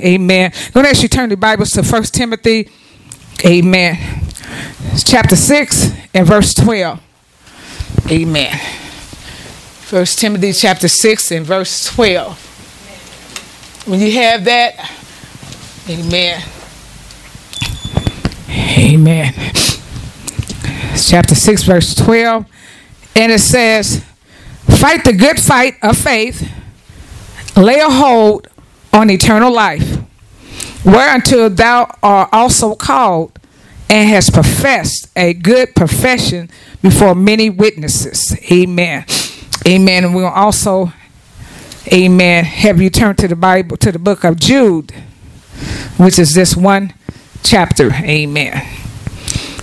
Amen. Go ahead, you turn the Bibles to 1 Timothy. Amen. Chapter 6 and verse 12. Amen. 1 Timothy chapter 6 and verse 12. When you have that, amen. Amen. Chapter 6, verse 12. And it says, Fight the good fight of faith, lay a hold on eternal life, whereunto thou art also called, and has professed a good profession before many witnesses. Amen. Amen. And we'll also, amen, have you turn to the Bible, to the book of Jude, which is this one chapter. Amen.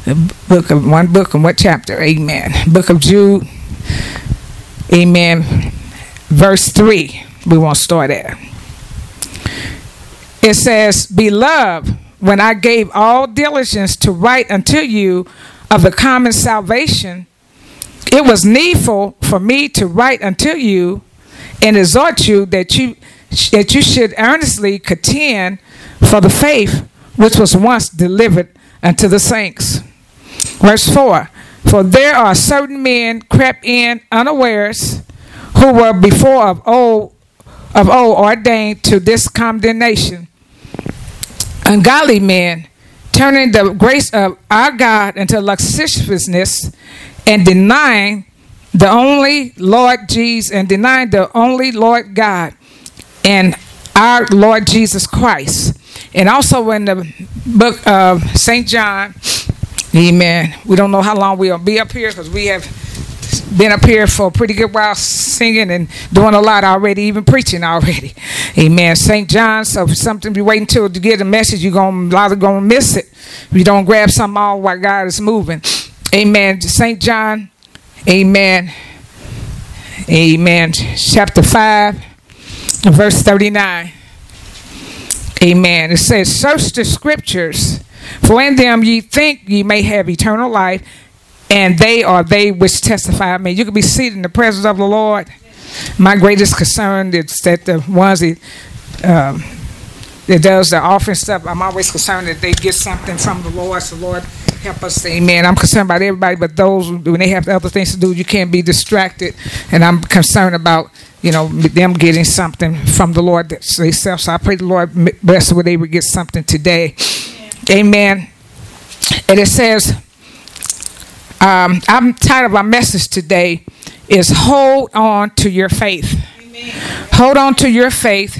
The book of one book and what chapter? Amen. Book of Jude. Amen. Verse 3. We won't start at. It says, Beloved, when I gave all diligence to write unto you of the common salvation, it was needful for me to write unto you and exhort you that you that you should earnestly contend for the faith which was once delivered unto the saints. Verse 4 For there are certain men crept in unawares who were before of old of old ordained to this condemnation. Ungodly men turning the grace of our God into lasciviousness and denying the only Lord Jesus and denying the only Lord God and our Lord Jesus Christ. And also in the book of St. John, amen. We don't know how long we'll be up here because we have been up here for a pretty good while singing and doing a lot already, even preaching already. Amen. St. John, so if something be waiting till to get a message, you're gonna a lot of gonna miss it. If you don't grab something all while God is moving. Amen. St. John, Amen. Amen. Chapter 5, verse 39. Amen. It says, Search the scriptures, for in them ye think ye may have eternal life, and they are they which testify of me. You can be seated in the presence of the Lord. My greatest concern is that the ones that, um, that does the offering stuff, I'm always concerned that they get something from the Lord. So, Lord, help us. Amen. I'm concerned about everybody, but those when they have other things to do, you can't be distracted. And I'm concerned about you know them getting something from the Lord themselves. So I pray the Lord bless where they would get something today. Amen. And it says, um, I'm tired of our message today. Is hold on to your faith. Amen. Hold on to your faith.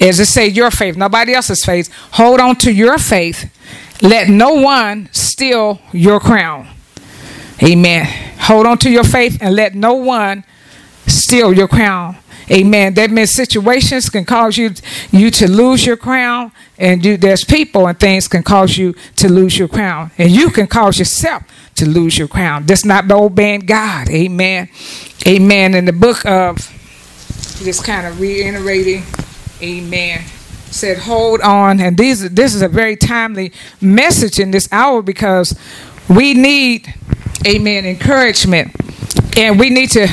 As it say, your faith, nobody else's faith. Hold on to your faith. Let no one steal your crown. Amen. Hold on to your faith and let no one steal your crown. Amen. That means situations can cause you you to lose your crown, and you, there's people and things can cause you to lose your crown, and you can cause yourself to lose your crown. That's not the obeying God. Amen. Amen. In the book of just kind of reiterating, Amen. Said, hold on, and these this is a very timely message in this hour because we need, Amen, encouragement, and we need to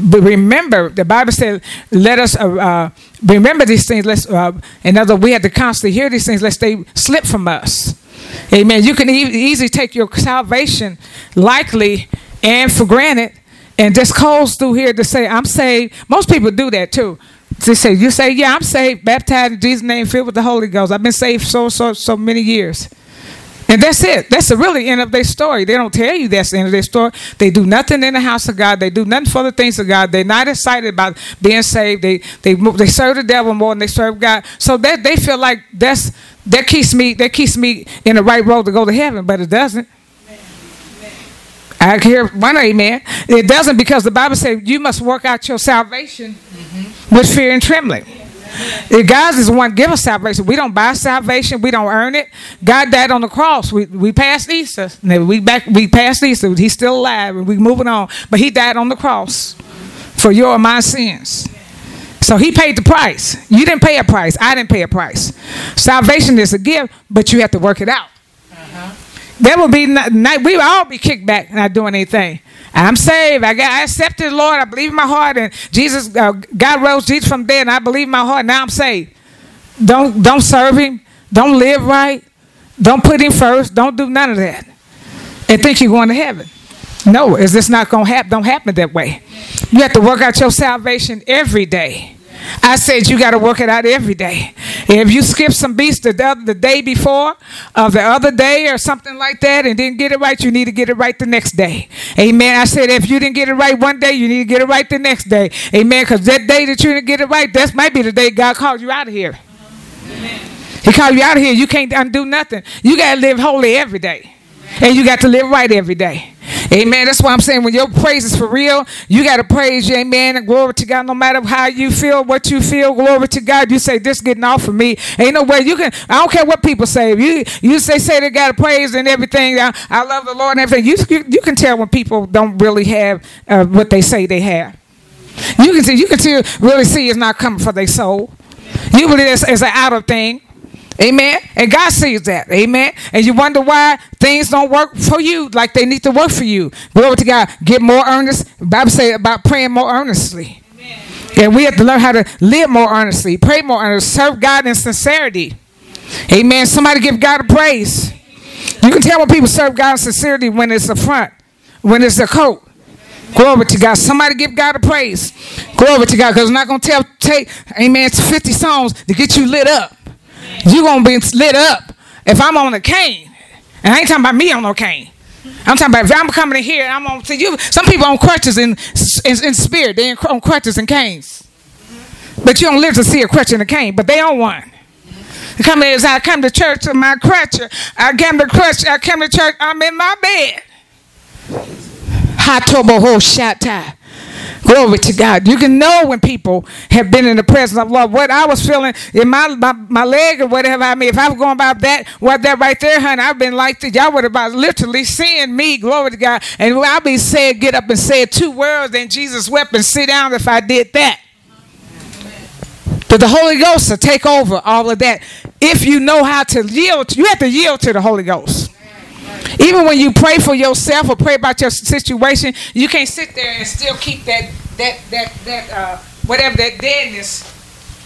remember, the Bible said, "Let us uh, uh, remember these things." Let's, uh, in other, we have to constantly hear these things lest they slip from us. Amen. You can e- easily take your salvation likely and for granted, and just coast through here to say, "I'm saved." Most people do that too. They say, "You say, yeah, I'm saved, baptized in Jesus' name, filled with the Holy Ghost. I've been saved so so so many years." And that's it. That's the really end of their story. They don't tell you that's the end of their story. They do nothing in the house of God. They do nothing for the things of God. They're not excited about being saved. They they they serve the devil more than they serve God. So that they feel like that's that keeps me that keeps me in the right road to go to heaven, but it doesn't. I hear one amen. It doesn't because the Bible says you must work out your salvation mm-hmm. with fear and trembling. God is the one give us salvation. We don't buy salvation. We don't earn it. God died on the cross. We we passed Easter. We back. We passed Easter. He's still alive, and we moving on. But He died on the cross for your and my sins. So He paid the price. You didn't pay a price. I didn't pay a price. Salvation is a gift, but you have to work it out. There will be not, we will all be kicked back not doing anything. I'm saved. I got I accepted the Lord. I believe in my heart, and Jesus, uh, God rose Jesus from dead, and I believe in my heart. Now I'm saved. don't don't serve him, don't live right, don't put him first, don't do none of that, and think you're going to heaven. No, is this not going to happen? Don't happen that way. You have to work out your salvation every day. I said you got to work it out every day. If you skip some beats the, the day before, of the other day, or something like that, and didn't get it right, you need to get it right the next day. Amen. I said if you didn't get it right one day, you need to get it right the next day. Amen. Because that day that you didn't get it right, that might be the day God called you out of here. Amen. He called you out of here. You can't undo nothing. You got to live holy every day. And you got to live right every day. Amen. That's why I'm saying when your praise is for real, you got to praise you. Amen. And glory to God. No matter how you feel, what you feel, glory to God. You say, this getting off of me. Ain't no way you can, I don't care what people say. You, you say, say they got to praise and everything. I, I, love the Lord and everything. You, you, you, can tell when people don't really have uh, what they say they have. You can see, you can see, really see it's not coming for their soul. You believe it's, it's an outer thing. Amen. And God sees that. Amen. And you wonder why things don't work for you like they need to work for you. Glory to God. Get more earnest. The Bible says about praying more earnestly. Amen. And we have to learn how to live more earnestly, pray more earnestly, serve God in sincerity. Amen. Somebody give God a praise. You can tell when people serve God in sincerity when it's a front, when it's a coat. Glory to God. Somebody give God a praise. Glory to God. Because it's not going to tell, take, amen, 50 songs to get you lit up you gonna be lit up if I'm on a cane. And I ain't talking about me on no cane. I'm talking about if I'm coming in here, I'm on. You. Some people on crutches in, in, in spirit. They on crutches and canes. But you don't live to see a crutch and a cane. But they on one. Come as I come to church with my crutch. I come to crutch. I come to church. I'm in my bed. Hot Hatobo ho shatai. Glory to God. You can know when people have been in the presence of Lord. What I was feeling in my, my, my leg or whatever I mean, if I was going about that, what that right there, honey, I've been like that. Y'all would have about literally seeing me, glory to God. And I'll be saying, get up and say two words, and Jesus wept and sit down if I did that. But the Holy Ghost will take over all of that. If you know how to yield, you have to yield to the Holy Ghost. Even when you pray for yourself or pray about your situation, you can't sit there and still keep that that that that uh, whatever that deadness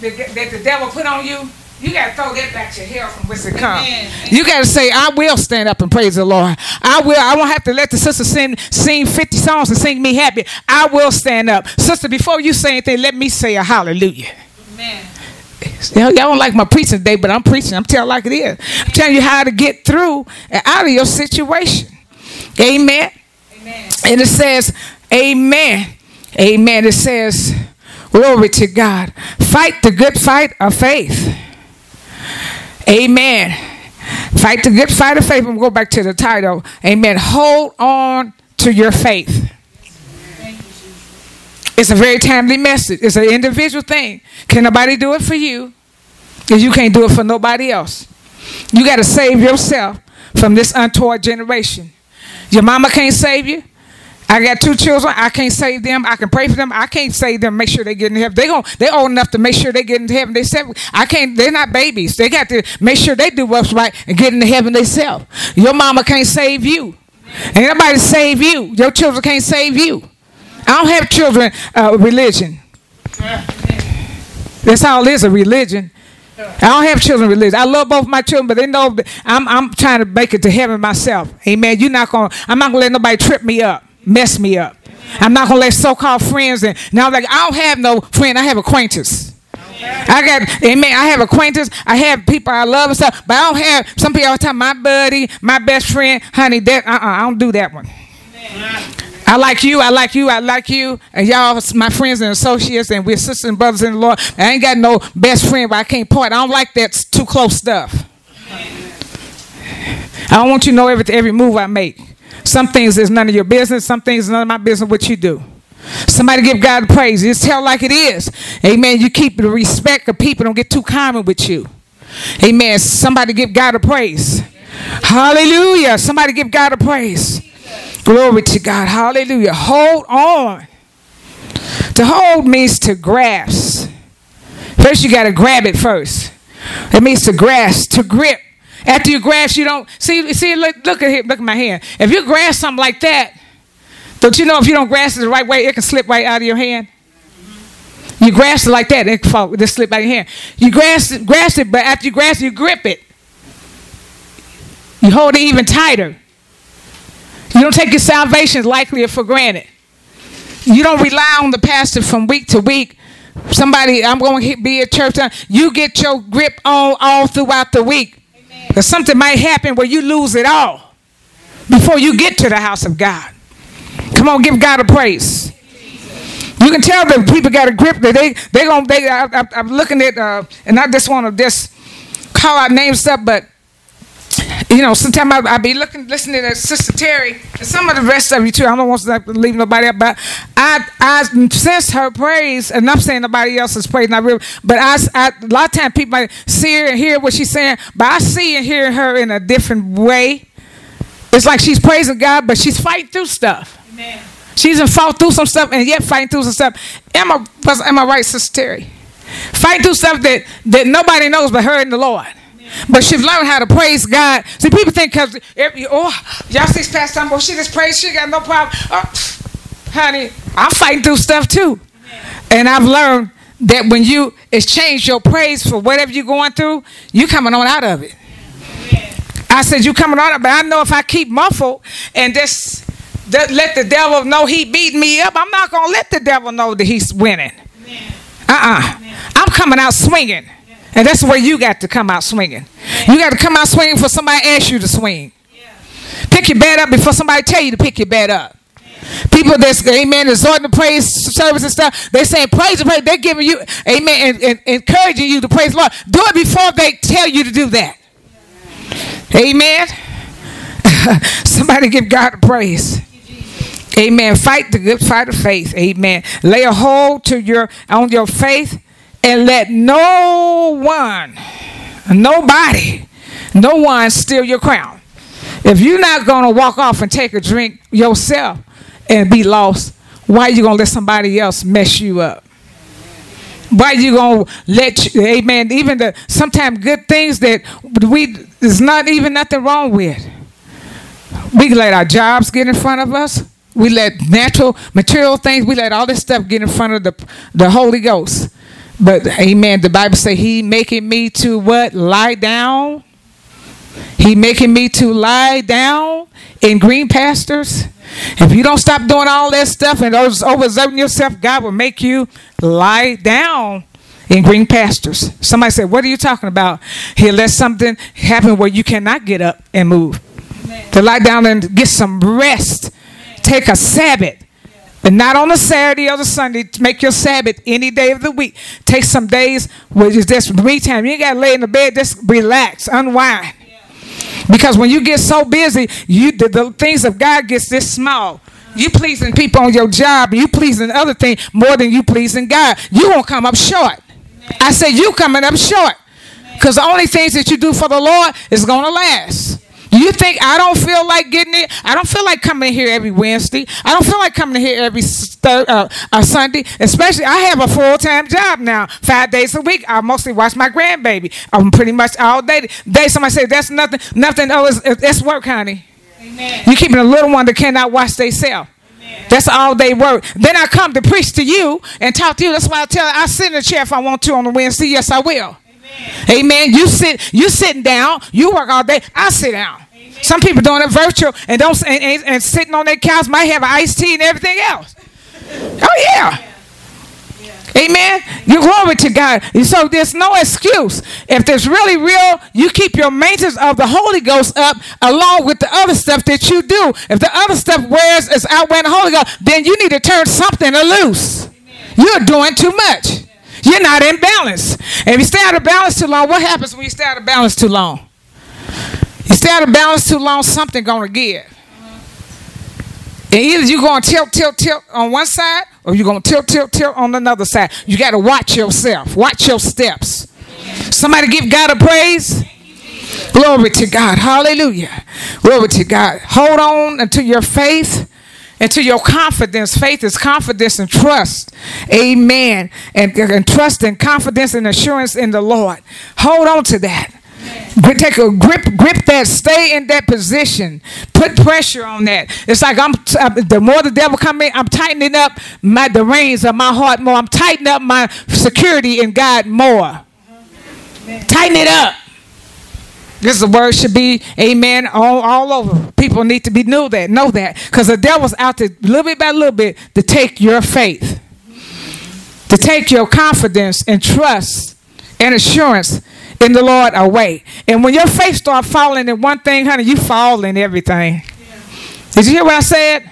that, that the devil put on you. You got to throw that back to hell from whence it comes. You got to say, I will stand up and praise the Lord. I will. I won't have to let the sister sing, sing 50 songs and sing me happy. I will stand up. Sister, before you say anything, let me say a hallelujah. Amen. Y'all, don't like my preaching today, but I'm preaching. I'm telling like it is. I'm telling you how to get through and out of your situation. Amen. Amen. And it says, Amen. Amen. It says, Glory to God. Fight the good fight of faith. Amen. Fight the good fight of faith. I'm going to go back to the title. Amen. Hold on to your faith. It's a very timely message. It's an individual thing. Can nobody do it for you? Because you can't do it for nobody else. You got to save yourself from this untoward generation. Your mama can't save you. I got two children. I can't save them. I can pray for them. I can't save them. Make sure they get in heaven. They going they old enough to make sure they get into heaven. They said I can't. They're not babies. They got to make sure they do what's right and get into heaven themselves. Your mama can't save you. Ain't nobody save you. Your children can't save you. I don't have children uh, religion. That's all it is a religion. I don't have children religion. I love both my children, but they know I'm I'm trying to make it to heaven myself. Amen. You're not gonna I'm not gonna let nobody trip me up, mess me up. I'm not gonna let so-called friends and now like I don't have no friend, I have acquaintance. I got, amen. I have acquaintance. I have people I love and stuff, but I don't have some people all the time. My buddy, my best friend, honey. That uh-uh, I don't do that one. I like you, I like you, I like you, and y'all my friends and associates, and we're sisters and brothers in the Lord. I ain't got no best friend, but I can't part. I don't like that too close stuff. I don't want you to know every, every move I make. Some things is none of your business, some things is none of my business what you do. Somebody give God praise. Just tell like it is. Amen. You keep the respect of people. Don't get too common with you. Amen. Somebody give God a praise. Hallelujah. Somebody give God a praise. Glory to God. Hallelujah. Hold on. To hold means to grasp. First, you got to grab it first. It means to grasp, to grip. After you grasp, you don't see. See, look, look at here, look at my hand. If you grasp something like that, don't you know if you don't grasp it the right way, it can slip right out of your hand? You grasp it like that, it fall, just slip out of your hand. You grasp grasp it, but after you grasp it, you grip it. You hold it even tighter. You don't take your salvation likely or for granted. You don't rely on the pastor from week to week. Somebody, I'm going to be at church. You get your grip on all throughout the week. Because something might happen where you lose it all before you get to the house of God. Come on, give God a praise. You can tell that people got a grip that they they gonna they. I, am looking at uh, and I just want to just call out names stuff, but you know, sometimes I, I be looking, listening to Sister Terry and some of the rest of you too. I don't want to leave nobody out, but I, I sense her praise, and I'm saying nobody else's praise, not really. But I, I, a lot of times people might see her and hear what she's saying, but I see and hear her in a different way. It's like she's praising God, but she's fighting through stuff. Amen. She's in fought through some stuff and yet fighting through some stuff. Am I, am I right, Sister Terry? Fighting through stuff that, that nobody knows but her and the Lord. But she's learned how to praise God. See, people think because oh, y'all see past time, oh, she just prays, she got no problem. Oh, honey, I'm fighting through stuff too, and I've learned that when you exchange your praise for whatever you're going through, you coming on out of it. I said you coming on, out, but I know if I keep muffled and just let the devil know he beat me up, I'm not gonna let the devil know that he's winning. Uh-uh. I'm coming out swinging. And that's where you got to come out swinging. You got to come out swinging for somebody ask you to swing. Pick your bed up before somebody tell you to pick your bed up. People that's amen, exhorting the praise service and stuff, they saying praise and praise. They're giving you, amen, and, and encouraging you to praise Lord. Do it before they tell you to do that. Amen. Somebody give God praise. Amen. Fight the good fight of faith. Amen. Lay a hold to your on your faith and let no one, nobody, no one steal your crown. If you're not going to walk off and take a drink yourself and be lost, why are you going to let somebody else mess you up? Why are you going to let, you, amen, even the sometimes good things that we, there's not even nothing wrong with. We let our jobs get in front of us. We let natural, material things, we let all this stuff get in front of the, the Holy Ghost. But amen. The Bible say he making me to what? Lie down. He making me to lie down in green pastures. If you don't stop doing all that stuff and overexerting yourself, God will make you lie down in green pastures. Somebody said, What are you talking about? He'll let something happen where you cannot get up and move. Amen. To lie down and get some rest. Amen. Take a Sabbath. But not on a Saturday or a Sunday. Make your Sabbath any day of the week. Take some days where it's just me time. You ain't got to lay in the bed. Just relax, unwind. Because when you get so busy, you the, the things of God gets this small. You pleasing people on your job, you pleasing other things more than you pleasing God. You won't come up short. I said you coming up short. Because the only things that you do for the Lord is to last. You think I don't feel like getting it? I don't feel like coming here every Wednesday. I don't feel like coming here every uh, uh, Sunday. Especially, I have a full time job now, five days a week. I mostly watch my grandbaby. I'm pretty much all day. Day somebody say that's nothing. Nothing. Oh, it's, it's work, honey. Amen. You keeping a little one that cannot watch themselves. That's all they work. Then I come to preach to you and talk to you. That's why I tell. you, I sit in the chair if I want to on the Wednesday. Yes, I will. Amen. You sit. You sitting down. You work all day. I sit down. Some people doing it virtual and don't and, and, and sitting on their couch might have an iced tea and everything else. Oh yeah. Amen. You glory to God. So there's no excuse. If there's really real, you keep your maintenance of the Holy Ghost up along with the other stuff that you do. If the other stuff wears is outweighing the Holy Ghost, then you need to turn something loose. You're doing too much. You're not in balance. And if you stay out of balance too long, what happens when you stay out of balance too long? You stay out of balance too long, something gonna give. And either you're gonna tilt, tilt, tilt on one side, or you're gonna tilt, tilt, tilt on another side. You gotta watch yourself, watch your steps. Somebody give God a praise. Glory to God. Hallelujah. Glory to God. Hold on until your faith and to your confidence. Faith is confidence and trust. Amen. And, and trust and confidence and assurance in the Lord. Hold on to that. Take a grip, grip that, stay in that position, put pressure on that. It's like I'm uh, the more the devil come in, I'm tightening up my the reins of my heart more. I'm tightening up my security in God more. Tighten it up. This is the word should be amen all, all over. People need to be know that, know that. Because the devil's out to little bit by little bit to take your faith, to take your confidence and trust and assurance in the Lord away. And when your faith start falling in one thing, honey, you fall in everything. Did you hear what I said?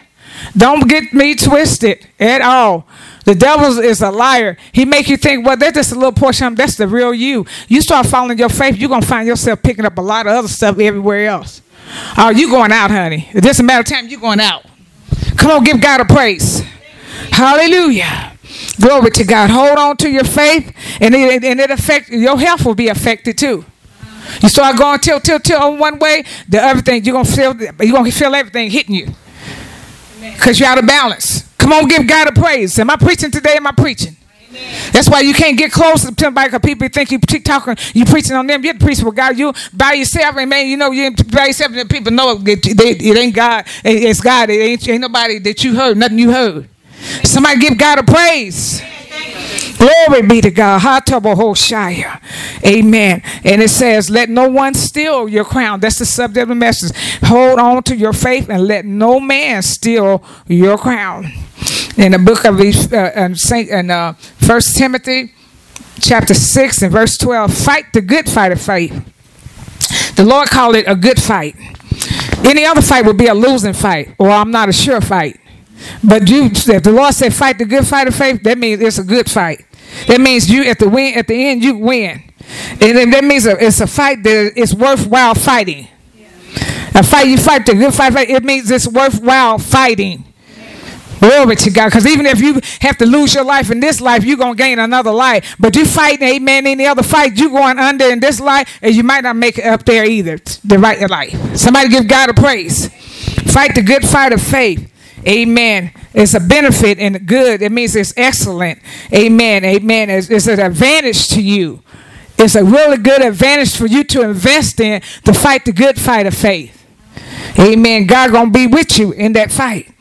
Don't get me twisted at all. The devil is a liar. He make you think, well, that's just a little portion. That's the real you. You start following your faith, you're gonna find yourself picking up a lot of other stuff everywhere else. Oh, you going out, honey? It doesn't matter time. You going out. Come on, give God a praise. Hallelujah. Glory to God. Hold on to your faith, and it, and it affect your health will be affected too. You start going tilt, tilt, tilt on one way, the other thing you're gonna feel. You're gonna feel everything hitting you because you're out of balance. Come on, give God a praise. Am I preaching today? Am I preaching? Amen. That's why you can't get close to somebody because people think you talking, you preaching on them. You're the preaching with God. You by yourself, and man, you know you by yourself, and people know it, it ain't God. It's God. It ain't, ain't nobody that you heard. Nothing you heard. Somebody give God a praise. Glory be to God. Amen. And it says, Let no one steal your crown. That's the subject of the message. Hold on to your faith and let no man steal your crown. In the book of uh, Saint and uh, First Timothy, chapter six and verse twelve, fight the good fight of faith. The Lord called it a good fight. Any other fight would be a losing fight, or I'm not a sure fight. But you, if the Lord said fight the good fight of faith, that means it's a good fight. That means you at the win at the end you win, and that means it's a fight that is worthwhile fighting. A fight you fight the good fight, it means it's worthwhile fighting. Glory to God. Because even if you have to lose your life in this life, you're going to gain another life. But you fight, amen, any other fight, you going under in this life, and you might not make it up there either, the right life. Somebody give God a praise. Fight the good fight of faith. Amen. It's a benefit and good. It means it's excellent. Amen. Amen. It's, it's an advantage to you. It's a really good advantage for you to invest in to fight the good fight of faith. Amen. God gonna be with you in that fight.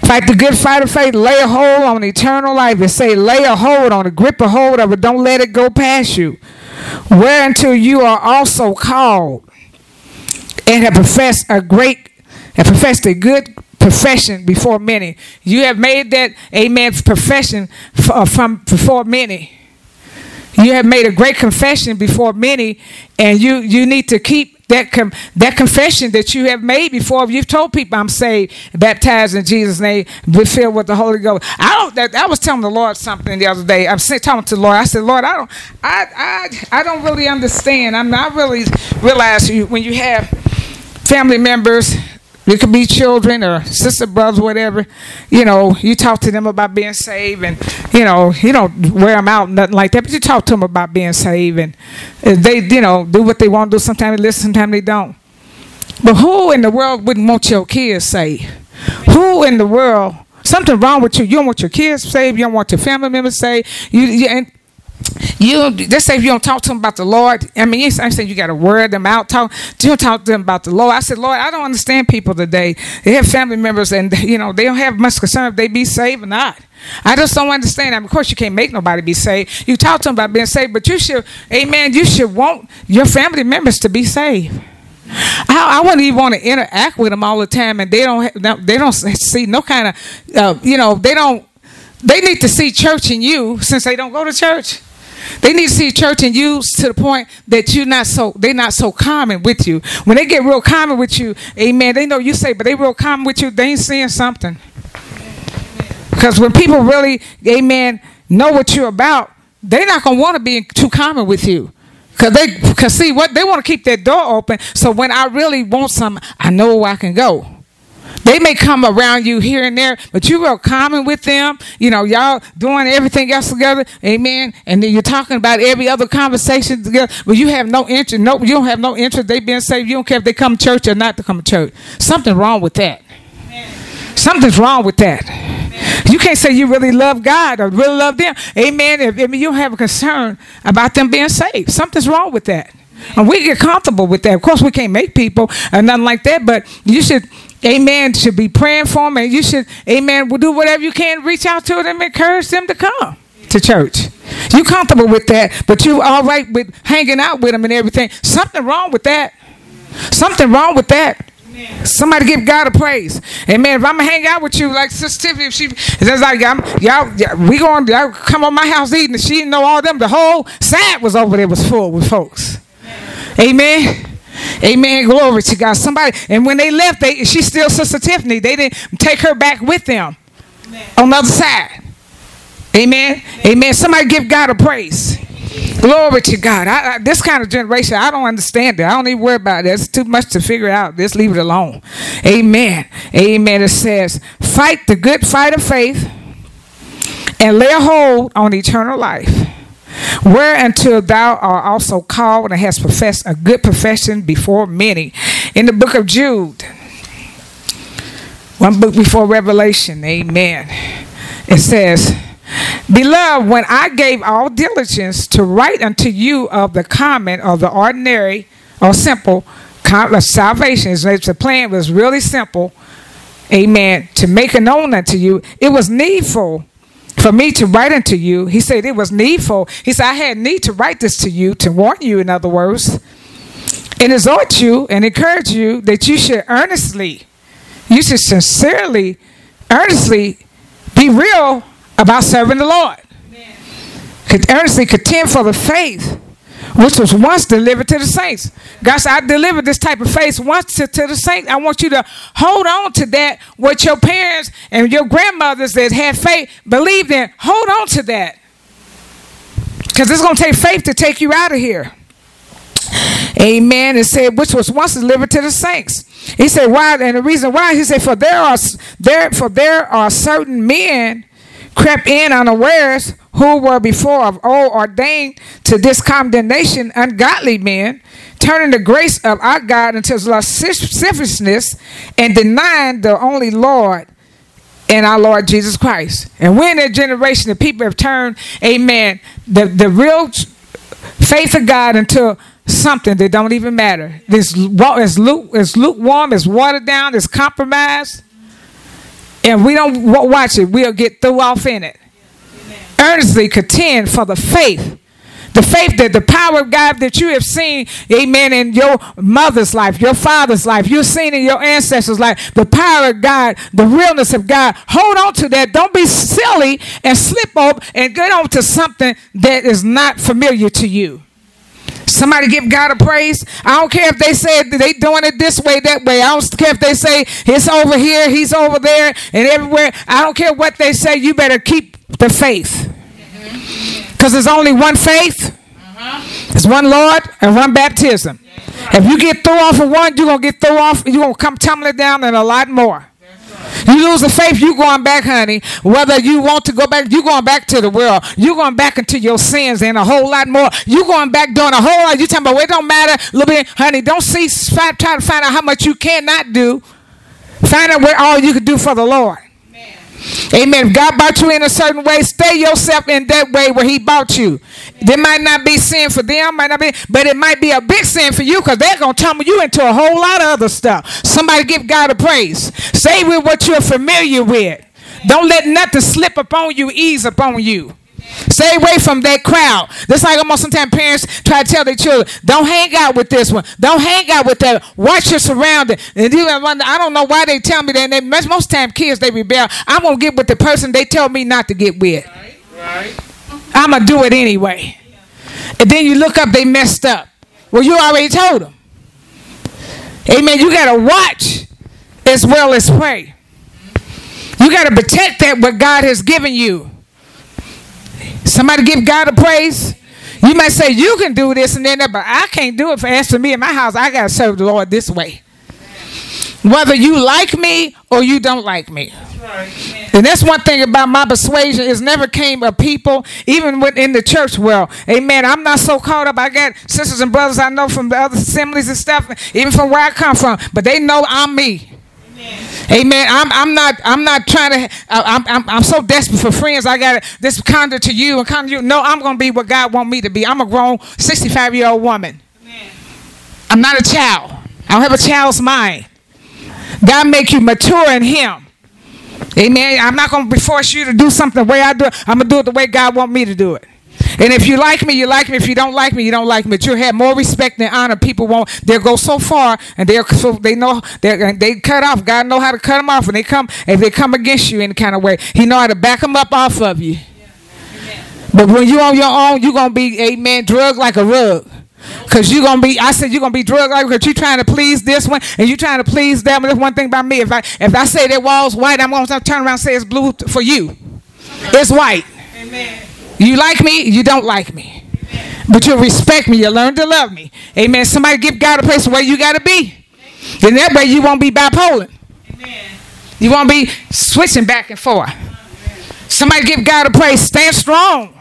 Fight the good fight of faith. Lay a hold on eternal life. And say, lay a hold on it. Grip a hold of it. Don't let it go past you. Where until you are also called and have professed a great, have professed a good profession before many. You have made that, amen, profession uh, from before many. You have made a great confession before many, and you, you need to keep that com- that confession that you have made before. You've told people I'm saved, baptized in Jesus' name, filled with the Holy Ghost. I don't. That, I was telling the Lord something the other day. I'm talking to the Lord. I said, Lord, I don't, I, I, I don't really understand. I'm not really realize you, when you have family members it could be children or sister, brothers, whatever. You know, you talk to them about being saved, and you know, you don't wear them out, nothing like that. But you talk to them about being saved, and they, you know, do what they want to do. Sometimes they listen, sometimes they don't. But who in the world wouldn't want your kids saved? Who in the world? Something wrong with you. You don't want your kids saved. You don't want your family members saved. You, you and you just say if you don't talk to them about the Lord. I mean, I'm saying you got to word them out. Talk, you don't talk to them about the Lord. I said, Lord, I don't understand people today. They have family members, and you know they don't have much concern if they be saved or not. I just don't understand. I mean, of course, you can't make nobody be saved. You talk to them about being saved, but you should, Amen. You should want your family members to be saved. I, I, wouldn't even want to interact with them all the time, and they don't. They don't see no kind of, uh, you know, they don't. They need to see church in you since they don't go to church. They need to see church and you to the point that you're not so they're not so common with you. When they get real common with you, amen, they know you say, but they real common with you, they ain't seeing something. Because when people really, amen, know what you're about, they're not gonna want to be too common with you. Cause they, cause see what they want to keep that door open. So when I really want some, I know where I can go. They may come around you here and there, but you are real common with them. You know, y'all doing everything else together. Amen. And then you're talking about every other conversation together, but you have no interest. No, you don't have no interest. They being saved. You don't care if they come to church or not to come to church. Something wrong with that. Amen. Something's wrong with that. Amen. You can't say you really love God or really love them. Amen. If, if you don't have a concern about them being saved, something's wrong with that. And we get comfortable with that. Of course, we can't make people or nothing like that, but you should, amen, should be praying for them. And you should, amen, will do whatever you can, reach out to them, encourage them to come to church. You comfortable with that, but you all right with hanging out with them and everything. Something wrong with that. Something wrong with that. Somebody give God a praise. Amen. If I'm gonna hang out with you, like Sister Tiffany, if she says like I'm, y'all, y'all, we going y'all come on my house eating, and she didn't know all them. The whole side was over there was full with folks. Amen. Amen. Glory to God. Somebody, and when they left, they she's still Sister Tiffany. They didn't take her back with them on the other side. Amen. Amen. Somebody give God a praise. Glory to God. I, I, this kind of generation, I don't understand it. I don't even worry about it. It's too much to figure out. Just leave it alone. Amen. Amen. It says, fight the good fight of faith and lay a hold on eternal life. Whereunto thou art also called and hast professed a good profession before many. In the book of Jude, one book before Revelation, amen. It says, Beloved, when I gave all diligence to write unto you of the common or the ordinary or simple salvation, the plan was really simple, amen, to make it known unto you, it was needful for me to write unto you. He said it was needful. He said, I had need to write this to you, to warn you, in other words, and exhort you and encourage you that you should earnestly, you should sincerely, earnestly be real about serving the Lord. Could earnestly contend for the faith which was once delivered to the saints. God said, I delivered this type of faith once to, to the saints. I want you to hold on to that, what your parents and your grandmothers that had faith believed in. Hold on to that. Because it's going to take faith to take you out of here. Amen. It said, which was once delivered to the saints. He said, why? And the reason why, he said, for there are there for there are certain men crept in unawares who were before of old ordained to this condemnation, ungodly men, turning the grace of our God into lasciviousness and denying the only Lord and our Lord Jesus Christ. And we in that generation, the people have turned, amen, the, the real faith of God into something that don't even matter. This is lukewarm, it's watered down, it's compromised and we don't watch it, we'll get through off in it. Earnestly contend for the faith. The faith that the power of God that you have seen, amen, in your mother's life, your father's life, you've seen in your ancestors' life, the power of God, the realness of God. Hold on to that. Don't be silly and slip up and get on to something that is not familiar to you. Somebody give God a praise. I don't care if they say they doing it this way, that way. I don't care if they say it's over here, he's over there, and everywhere. I don't care what they say. You better keep the faith, because there's only one faith. It's one Lord and one baptism. If you get thrown off of one, you're gonna get thrown off. You're gonna come tumbling down and a lot more. You lose the faith, you going back, honey. Whether you want to go back, you going back to the world. You going back into your sins and a whole lot more. You going back doing a whole lot. You talking about well, it don't matter little bit, honey. Don't see try to find out how much you cannot do. Find out what all you can do for the Lord. Amen. If God bought you in a certain way, stay yourself in that way where He bought you. There might not be sin for them, might not be, but it might be a big sin for you because they're gonna tumble you into a whole lot of other stuff. Somebody give God a praise. Stay with what you're familiar with. Don't let nothing slip upon you, ease upon you. Stay away from that crowd. That's like almost sometimes parents try to tell their children, don't hang out with this one. Don't hang out with that. Watch your surroundings. And I don't know why they tell me that. They, most time kids, they rebel. I'm going to get with the person they tell me not to get with. Right. right. I'm going to do it anyway. And then you look up, they messed up. Well, you already told them. Amen. You got to watch as well as pray. You got to protect that what God has given you. Somebody give God a praise. You might say you can do this and then that, but I can't do it for as me in my house. I gotta serve the Lord this way. Whether you like me or you don't like me. And that's one thing about my persuasion is never came of people, even within the church world. Amen. I'm not so caught up. I got sisters and brothers I know from the other assemblies and stuff, even from where I come from, but they know I'm me. Amen. I'm, I'm not I'm not trying to I'm, I'm, I'm so desperate for friends. I got this conduct to you and conduct you. No, I'm gonna be what God want me to be. I'm a grown 65 year old woman. Amen. I'm not a child. I don't have a child's mind. God make you mature in Him. Amen. I'm not going to force you to do something the way I do it. I'm going to do it the way God want me to do it. And if you like me, you like me. If you don't like me, you don't like me. But you'll have more respect and honor. People won't. They'll go so far, and they'll so they know they they cut off. God know how to cut them off, and they come if they come against you in kind of way. He know how to back them up off of you. But when you on your own, you're gonna be amen, drug like a rug. Cause you're gonna be, I said you're gonna be drug like because you're trying to please this one and you're trying to please them. And that's one thing about me. If I if I say that wall's white, I'm gonna turn around and say it's blue for you. It's white. Amen. You like me, you don't like me. Amen. But you respect me, you learn to love me. Amen. Somebody give God a place where you gotta be. Then that way you won't be bipolar. Amen. You won't be switching back and forth. Somebody give God a praise. Stand strong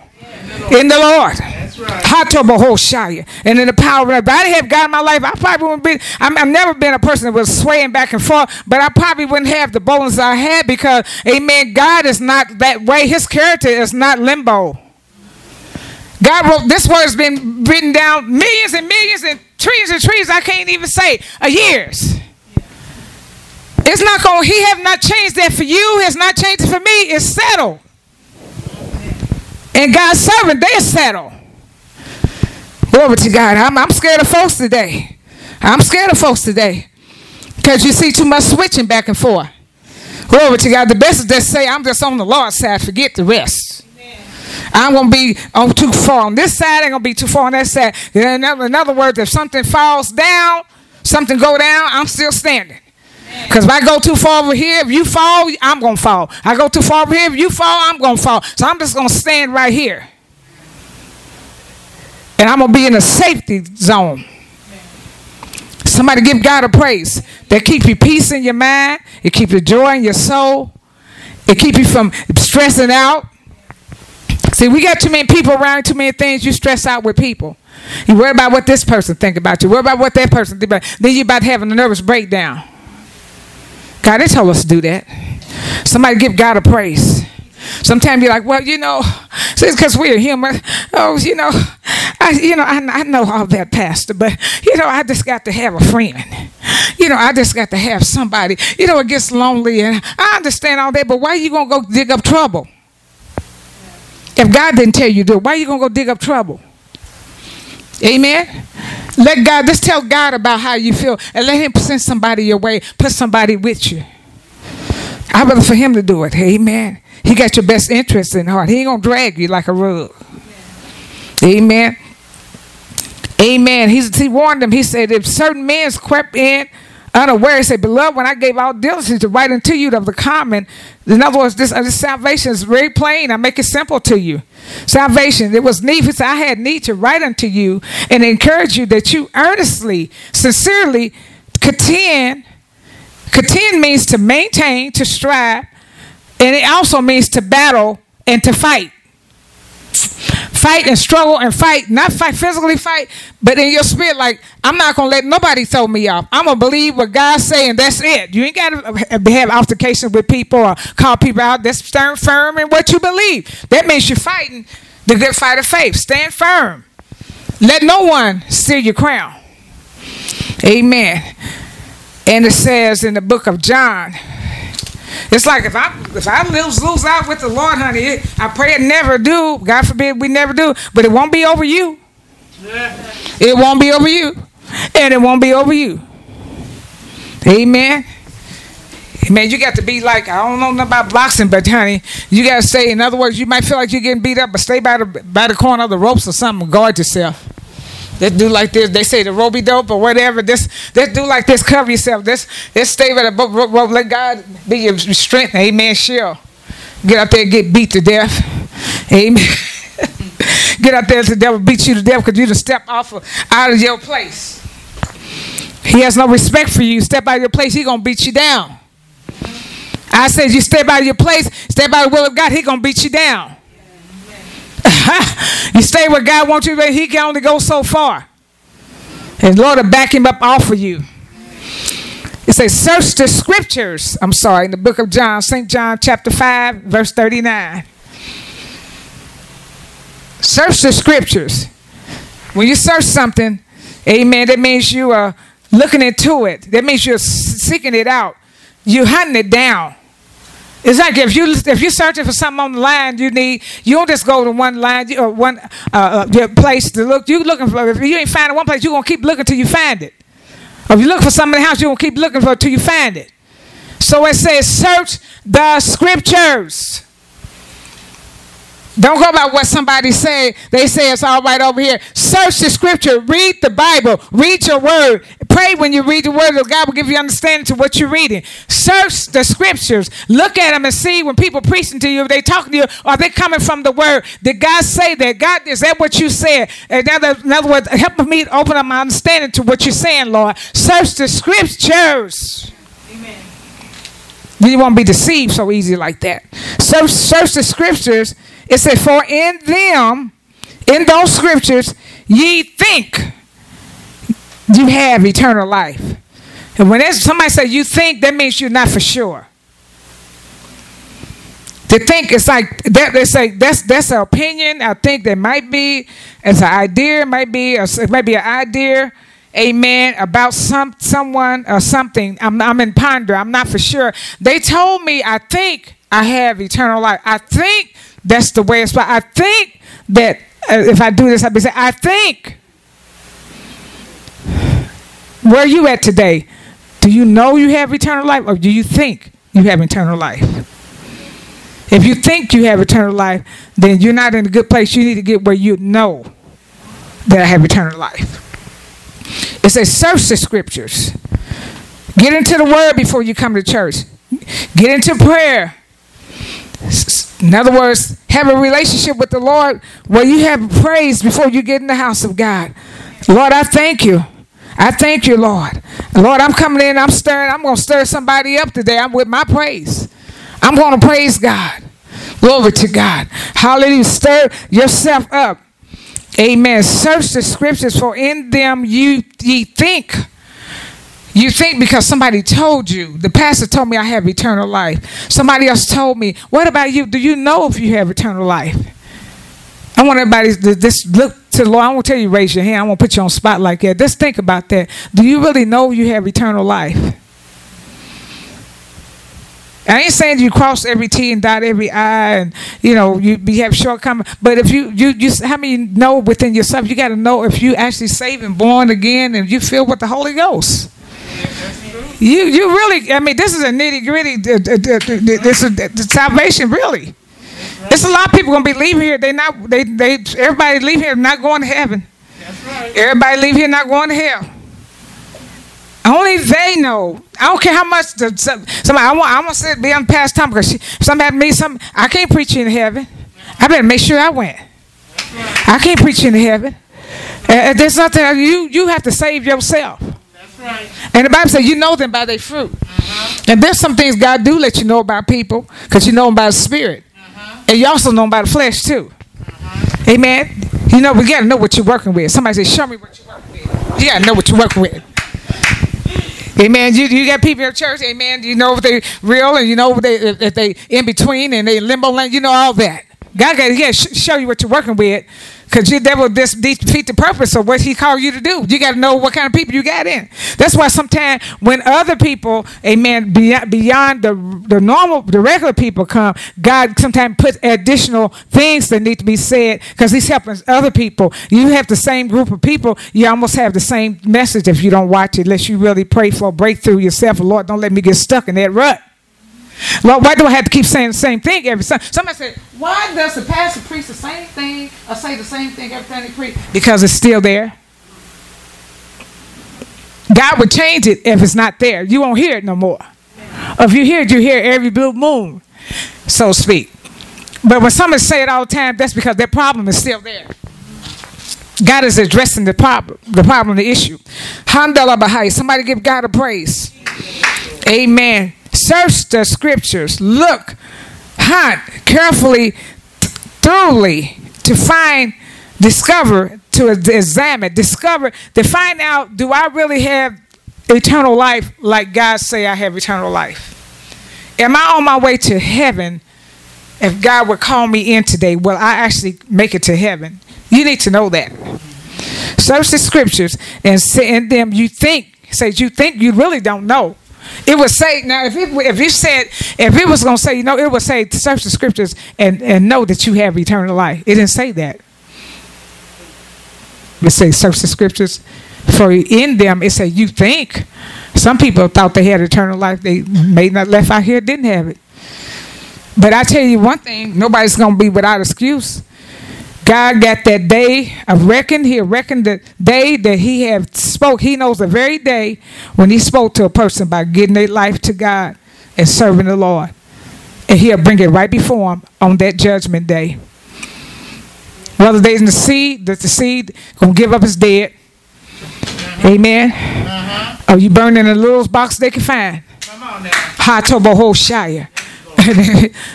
in the Lord. That's right. And in the power of if I have God in my life, I probably wouldn't be. I'm, I've never been a person that was swaying back and forth, but I probably wouldn't have the boldness I had because, amen, God is not that way. His character is not limbo. God wrote this word has been written down millions and millions and trees and trees I can't even say a years. It's not going. He have not changed that for you. It's not changed for me. It's settled. And God's servant, they're settled. Glory to God. I'm, I'm scared of folks today. I'm scared of folks today. Because you see too much switching back and forth. Glory to God. The best is just say, I'm just on the Lord's side. Forget the rest. I'm going to be on too far on this side. I'm going to be too far on that side. In other, in other words, if something falls down, something go down, I'm still standing. Because if I go too far over here, if you fall, I'm going to fall. I go too far over here, if you fall, I'm going to fall. So I'm just going to stand right here. And I'm going to be in a safety zone. Somebody give God a praise. That keep you peace in your mind. It keep you joy in your soul. It keep you from stressing out. See, we got too many people around, too many things. You stress out with people. You worry about what this person think about you. Worry about what that person think about. Then you about having a nervous breakdown. God, they told us to do that. Somebody give God a praise. Sometimes you're like, well, you know, it's because we're human. Oh, you know, I, you know, I, I know all that, Pastor, but you know, I just got to have a friend. You know, I just got to have somebody. You know, it gets lonely, and I understand all that, but why are you gonna go dig up trouble? If God didn't tell you to why are you gonna go dig up trouble? Amen. Let God, just tell God about how you feel and let Him send somebody your way, put somebody with you. I'd rather for Him to do it. Amen. He got your best interest in heart. He ain't going to drag you like a rug. Amen. Amen. He's, he warned them. He said, if certain men crept in unaware. He said, Beloved, when I gave all diligence to write unto you of the common, in other words, this, this salvation is very plain. I make it simple to you. Salvation, it was need. He said, I had need to write unto you and encourage you that you earnestly, sincerely contend. Contend means to maintain, to strive, and it also means to battle and to fight fight and struggle and fight, not fight physically fight, but in your spirit, like I'm not gonna let nobody throw me off. I'm gonna believe what God's saying. That's it. You ain't gotta have altercations with people or call people out. That's stand firm in what you believe. That means you're fighting the good fight of faith. Stand firm. Let no one steal your crown. Amen. And it says in the book of John, it's like if I if I lose lose out with the Lord, honey, it, I pray it never do. God forbid we never do, but it won't be over you. It won't be over you, and it won't be over you. Amen. Man, you got to be like I don't know nothing about boxing, but honey, you got to stay. In other words, you might feel like you're getting beat up, but stay by the by the corner of the ropes or something. Guard yourself. Let's do like this. They say the rope-a-dope or whatever. This let's do like this. Cover yourself. This let's stay with the. Let God be your strength. Amen. Sure. Get out there and get beat to death. Amen. get out there, and the devil beat you to death because you just step off of, out of your place. He has no respect for you. Step out of your place, he gonna beat you down. I said you step out of your place, step out of the will of God, he gonna beat you down. you stay where God wants you, but He can only go so far. And Lord will back him up off of you. It says, search the scriptures. I'm sorry, in the book of John, St. John chapter 5, verse 39. Search the scriptures. When you search something, Amen. That means you are looking into it. That means you're seeking it out. You're hunting it down. Like if you if you're searching for something on the line, you need you don't just go to one line or one uh, uh place to look. You're looking for if you ain't finding one place, you're gonna keep looking till you find it. If you look for something in the house, you're gonna keep looking for it till you find it. So it says, search the scriptures. Don't go by what somebody say. They say it's all right over here. Search the scripture. Read the Bible. Read your word. Pray when you read the word God will give you understanding to what you're reading. Search the scriptures. Look at them and see when people preaching to you, if they talking to you, are they coming from the word? Did God say that? God, is that what you said? In other, in other words, help me open up my understanding to what you're saying, Lord. Search the scriptures. Amen. You won't be deceived so easy like that. Search, search the scriptures it said, For in them, in those scriptures, ye think you have eternal life. And when somebody says you think, that means you're not for sure. To think it's like that. They say that's that's an opinion. I think there might be it's an idea, might be it might be an idea, amen, about some someone or something. I'm I'm in ponder. I'm not for sure. They told me I think I have eternal life. I think that's the way it's. I think that uh, if I do this, I'll be saying, I think. Where are you at today? Do you know you have eternal life, or do you think you have eternal life? If you think you have eternal life, then you're not in a good place. You need to get where you know that I have eternal life. It says, search the scriptures. Get into the word before you come to church. Get into prayer. In other words, have a relationship with the Lord where you have praise before you get in the house of God. Lord, I thank you. I thank you, Lord. Lord, I'm coming in, I'm stirring, I'm going to stir somebody up today. I'm with my praise. I'm going to praise God. Glory to God. Hallelujah. Stir yourself up. Amen. Search the scriptures, for in them you ye think you think because somebody told you, the pastor told me I have eternal life. Somebody else told me, what about you? Do you know if you have eternal life? I want everybody to just look to the Lord. I won't tell you raise your hand. I won't put you on spot like that. Just think about that. Do you really know you have eternal life? I ain't saying you cross every T and dot every I, and you know you, you have shortcomings. But if you you you how many know within yourself, you got to know if you actually saved and born again, and you feel with the Holy Ghost. You you really I mean this is a nitty gritty. This is the salvation really. It's a lot of people gonna be leaving here. They not they they everybody leave here not going to heaven. Everybody leave here not going to hell. Only they know. I don't care how much the, somebody. I want. I want to be on past time because she, somebody me some. I can't preach in heaven. I better make sure I went. I can't preach in heaven. Uh, there's nothing. You you have to save yourself. Right. And the Bible says you know them by their fruit. Uh-huh. And there's some things God do let you know about people because you know them by the spirit. Uh-huh. And you also know them by the flesh too. Uh-huh. Amen. You know, we got to know what you're working with. Somebody say, show me what you're working with. You got to know what you're working with. Amen. You, you got people in church, amen. You know if they real and you know if they if they in between and they limbo land, you know all that. God got to yeah show you what you're working with because that will just defeat the purpose of what he called you to do. You got to know what kind of people you got in. That's why sometimes when other people, amen, beyond, beyond the, the normal, the regular people come, God sometimes puts additional things that need to be said because he's helping other people. You have the same group of people, you almost have the same message if you don't watch it, unless you really pray for a breakthrough yourself. Lord, don't let me get stuck in that rut. Lord, why do I have to keep saying the same thing every time? Somebody said, why does the pastor preach the same thing or say the same thing every time he preach? Because it's still there. God would change it if it's not there. You won't hear it no more. If you hear it, you hear every blue moon, so speak. But when somebody say it all the time, that's because that problem is still there. God is addressing the problem, the problem, the issue. Bahai. Somebody give God a praise. Amen. Search the scriptures. Look, hunt carefully, thoroughly to find, discover, to examine, discover, to find out do I really have eternal life like God say I have eternal life? Am I on my way to heaven? If God would call me in today, will I actually make it to heaven? You need to know that. Search the scriptures and in them you think says you think you really don't know. It would say now if it if you said if it was gonna say you know it would say search the scriptures and and know that you have eternal life. It didn't say that. It say search the scriptures for in them it said you think. Some people thought they had eternal life. They may not left out here didn't have it. But I tell you one thing, nobody's gonna be without excuse. God got that day of reckon. He reckoned the day that he had spoke. He knows the very day when he spoke to a person by giving their life to God and serving the Lord. And he'll bring it right before him on that judgment day. Whether they in the seed, that the seed gonna give up his dead. Amen. Uh-huh. Or you burn in the littlest box they can find. Come on now. High turbo whole shire.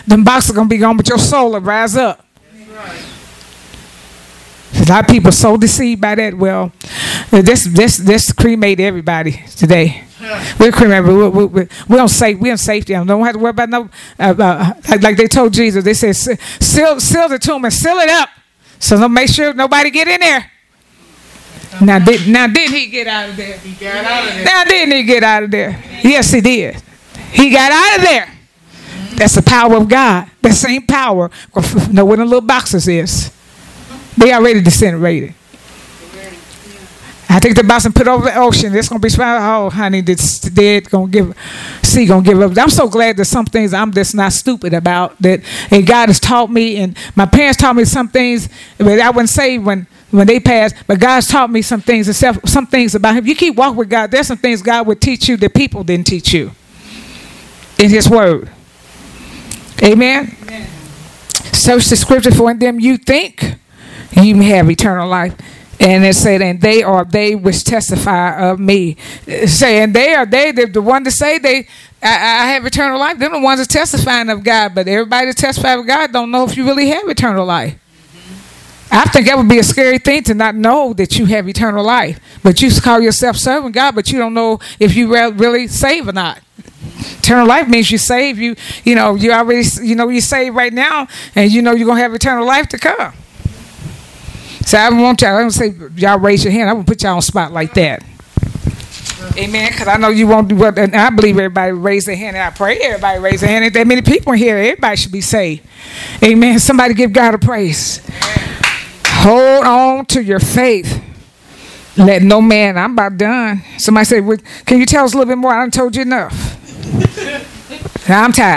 Them boxes gonna be gone, but your soul will rise up. A lot of people so deceived by that. Well, this this this cremate everybody today. We're cremate. We, we, we, we don't say we don't safety. I don't have to worry about no. Uh, uh, like they told Jesus, they said seal seal the tomb and seal it up, so don't make sure nobody get in there. Now did now did he get out of there? He got out of there. Now didn't he get out of there? Yes, he did. He got out of there. That's the power of God. That same power. Know what the little boxes is. They already disintegrated. I think the box and put over the ocean. It's gonna be oh honey, this dead gonna give sea gonna give up. I'm so glad that some things I'm just not stupid about that and God has taught me and my parents taught me some things but I wouldn't say when when they passed, but God's taught me some things and some things about him. You keep walking with God, there's some things God would teach you that people didn't teach you in his word. Amen. Amen. Search the scripture for in them you think you may have eternal life. And it said, and they are they which testify of me. Saying they are they, the, the one to say they I, I, have eternal life. They're the ones that testifying of God. But everybody that testifies of God don't know if you really have eternal life. I think that would be a scary thing to not know that you have eternal life. But you call yourself serving God, but you don't know if you really save or not. Eternal life means you save. You you know you already you know you save right now, and you know you're gonna have eternal life to come. So I want y'all. I don't say y'all raise your hand. I will put y'all on spot like that. Amen. Because I know you won't do what, and I believe everybody raise their hand. And I pray everybody raise their hand. Ain't that many people here. Everybody should be saved. Amen. Somebody give God a praise. Hold on to your faith. Let no man. I'm about done. Somebody said, well, "Can you tell us a little bit more?" I haven't told you enough. I'm tired.